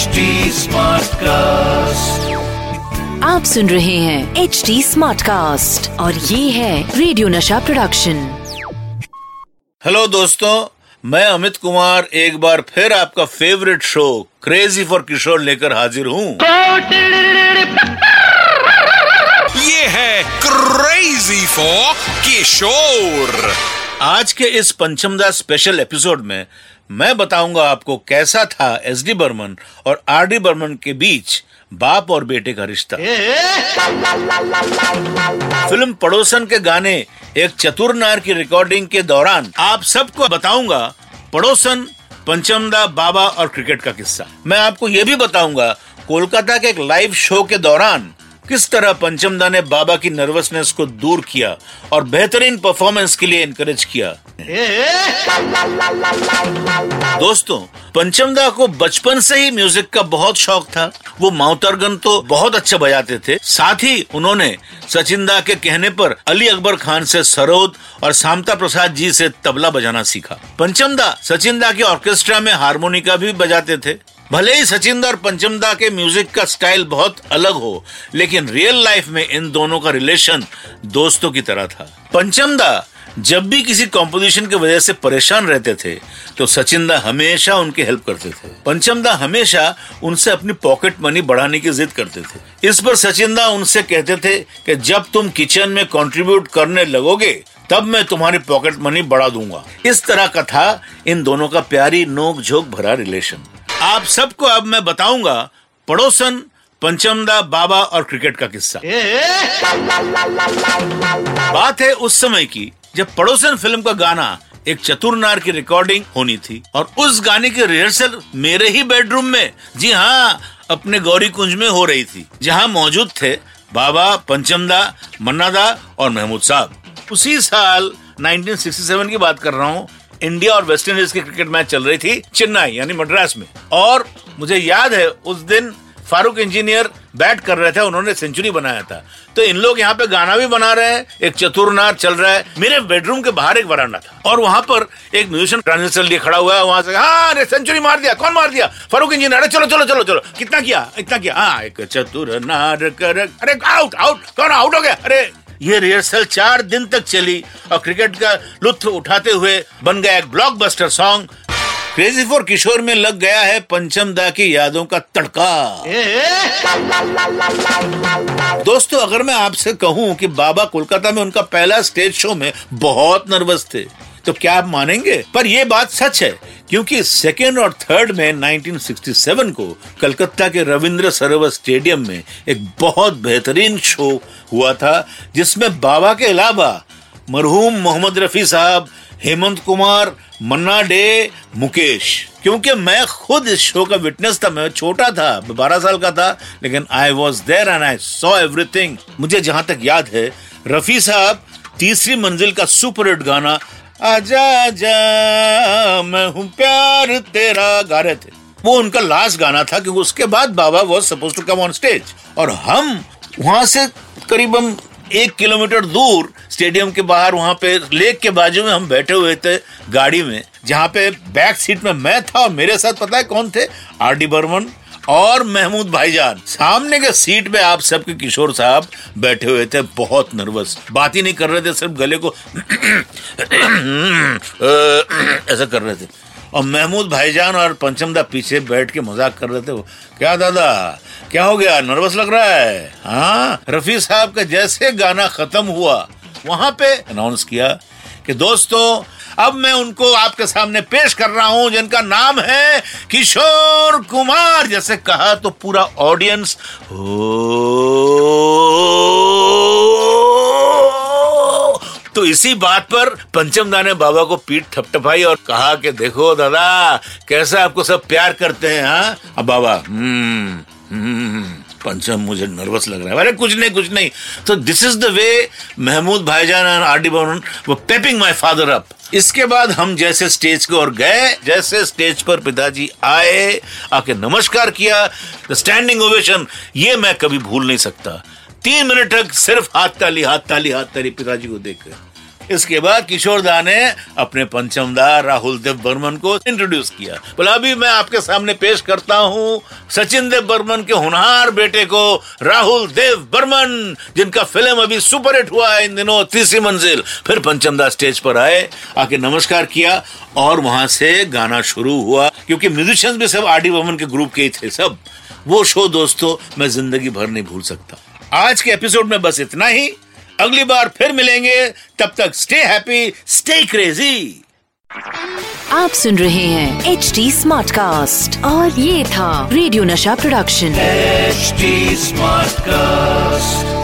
HD cast आप सुन रहे हैं एच डी स्मार्ट कास्ट और ये है रेडियो नशा प्रोडक्शन हेलो दोस्तों मैं अमित कुमार एक बार फिर आपका favourite show crazy for Kishore लेकर हाजिर हूँ। ये है क्रेजी फॉर किशोर आज के इस पंचमदा स्पेशल एपिसोड में मैं बताऊँगा आपको कैसा था एस डी बर्मन और आर डी बर्मन के बीच बाप और बेटे का रिश्ता। फ़िल्म पड़ोसन के गाने एक चतुर नार की रिकॉर्डिंग के दौरान आप सबको बताऊँगा पड़ोसन पंचमदा बाबा और क्रिकेट का किस्सा। मैं आपको ये भी बताऊँगा कोलकाता के एक लाइव शो के दौरान किस तरह पंचमदा ने बाबा की नर्वसनेस को दूर किया और बेहतरीन परफॉर्मेंस के लिए इनकरेज किया? दोस्तों पंचमदा को बचपन से ही म्यूज़िक का बहुत शौक था। वो माउतरगन तो बहुत अच्छा बजाते थे। साथ ही उन्होंने सचिंदा के कहने पर अली अकबर खान से सरोद और सामता प्रसाद जी से तबला बजाना सीखा। पंचमदा सचिंदा के ऑर्केस्ट्रा में हारमोनिका भी बजाते थे। भले ही सचिंदा और पंचमदा के म्यूज़िक का स्टाइल बहुत अलग हो, लेकिन रियल लाइफ में इन दोनों का रिलेशन दोस्तों की तरह था। पंचमदा जब भी किसी कॉम्पोजिशन की वजह से परेशान रहते थे तो सचिंदा हमेशा उनकी हेल्प करते थे। पंचमदा हमेशा उनसे अपनी पॉकेट मनी बढ़ाने की जिद करते थे। इस पर सचिंदा उनसे कहते थे कि जब तुम किचन में कंट्रीब्यूट करने लगोगे, तब मैं तुम्हारी पॉकेट मनी बढ़ा दूँगा। इस तरह का था इन दोनों का प्यारी नोक झोंक भरा रिलेशन। आप सबको अब मैं बताऊँगा पड़ोसन पंचमदा बाबा और क्रिकेट का किस्सा। बात है उस समय की जब पड़ोसन फ़िल्म का गाना एक चतुर नार की रिकॉर्डिंग होनी थी और उस गाने की रिहर्सल मेरे ही बेडरूम में जी हाँ अपने गौरी कुंज में हो रही थी जहाँ मौजूद थे बाबा पंचमदा मन्नादा और महमूद साहब। उसी साल 1967 की बात कर रहा हूँ इंडिया और वेस्ट इंडीज की क्रिकेट मैच चल रही थी चेन्नई, यानी मद्रास में। और मुझे याद है, उस दिन फारूक इंजीनियर बैट कर रहे थे, उन्होंने सेंचुरी बनाया था। तो इन लोग यहाँ पे गाना भी बना रहे हैं, एक चतुर नार चल रहा है। मेरे बेडरूम के बाहर एक वरांडा था, और वहाँ पर एक म्यूजिशियन ट्रांजिशन लिए खड़ा हुआ है, वहाँ से हाँ अरे, सेंचुरी मार दिया, कौन मार दिया? फारूक इंजीनियर, अरे, चलो चलो चलो चलो। कितना किया, इतना किया। हाँ एक चतुर नार कर, अरे आउट आउट कौन आउट हो गया? अरे ये रिहर्सल चार दिन तक चली और क्रिकेट का लुत्फ उठाते हुए बन गया एक blockbuster song crazy for Kishore में लग गया है पंचम दा की यादों का तड़का। दोस्तों, अगर मैं आपसे कहूँ कि बाबा कोलकाता में उनका पहला स्टेज शो में बहुत नर्वस थे तो क्या आप मानेंगे? पर यह बात सच है, क्योंकि सेकेंड और थर्ड में 1967 को कलकत्ता के रविंद्र सरोवर स्टेडियम में एक बहुत बेहतरीन शो हुआ था, जिसमें बाबा के अलावा मरहूम मोहम्मद रफी साहब, हेमंत कुमार, मन्ना डे, मुकेश। क्योंकि मैं खुद इस शो का विटनेस था, मैं छोटा था बारह साल का था, लेकिन I was there and I saw everything मुझे जहाँ तक याद है, रफी साहब तीसरी मंजिल का सुपर हिट गाना आजा आजा, मैं हूँ प्यार तेरा गा रहे थे। वो उनका लास्ट गाना था, क्योंकि उसके बाद बाबा was supposed to come on stage और हम वहाँ से करीबन एक किलोमीटर दूर स्टेडियम के बाहर, वहाँ पे लेक के बाजू में हम बैठे हुए थे गाड़ी में, जहाँ पे बैक सीट में मैं था और मेरे साथ पता है कौन थे? आर डी बर्मन और महमूद भाईजान, सामने के सीट पे आप सबके किशोर साहब बैठे हुए थे, बहुत नर्वस। बात ही नहीं कर रहे थे, सिर्फ़ गले को ऐसा कर रहे थे। और महमूद भाईजान और पंचमदा पीछे बैठ के मज़ाक कर रहे थे, वो, क्या दादा, क्या हो गया, नर्वस लग रहा है? हाँ रफी साहब का जैसे गाना खत्म हुआ, वहाँ पे अनाउंस किया कि दोस्तों अब मैं उनको आपके सामने पेश कर रहा हूँ, जिनका नाम है किशोर कुमार। जैसे कहा तो पूरा ऑडियंस हो तो इसी बात पर पंचमदा ने बाबा को पीठ थपथपाई और कहा कि देखो दादा, कैसे आपको सब प्यार करते हैं हाँ? अब बाबा हम्म हम्म पंचम, मुझे नर्वस लग रहा है। अरे, कुछ नहीं कुछ नहीं। तो this is the way Mahmood भाईजान और आर डी वो पेपिंग माय फादर अप इसके बाद हम जैसे स्टेज को और गए, जैसे स्टेज पर पिताजी आए, आके नमस्कार किया स्टैंडिंग ओवेशन ये मैं कभी भूल नहीं सकता। तीन मिनट तक सिर्फ़ हाथ ताली हाथ ताली हाथ ताली पिताजी को देख देखकर इसके बाद किशोर दा ने अपने पंचमदार राहुल देव बर्मन को इंट्रोड्यूस किया। बोला, अभी मैं आपके सामने पेश करता हूँ सचिन देव बर्मन के होनहार बेटे को, राहुल देव बर्मन, जिनका फ़िल्म अभी सुपरहिट हुआ है इन दिनों, तीसरी मंजिल। फिर पंचम दा स्टेज पर आए, आके नमस्कार किया और वहाँ से गाना शुरू हुआ, क्योंकि म्यूजिशियंस भी सब आर डी बर्मन के ग्रुप के ही थे सब। वो शो दोस्तों, मैं ज़िंदगी भर नहीं भूल सकता। आज के एपिसोड में बस इतना ही। अगली बार फिर मिलेंगे। तब तक स्टे हैप्पी स्टे क्रेजी आप सुन रहे हैं एच डी स्मार्ट कास्ट और ये था रेडियो नशा प्रोडक्शन एचडी स्मार्ट Smartcast.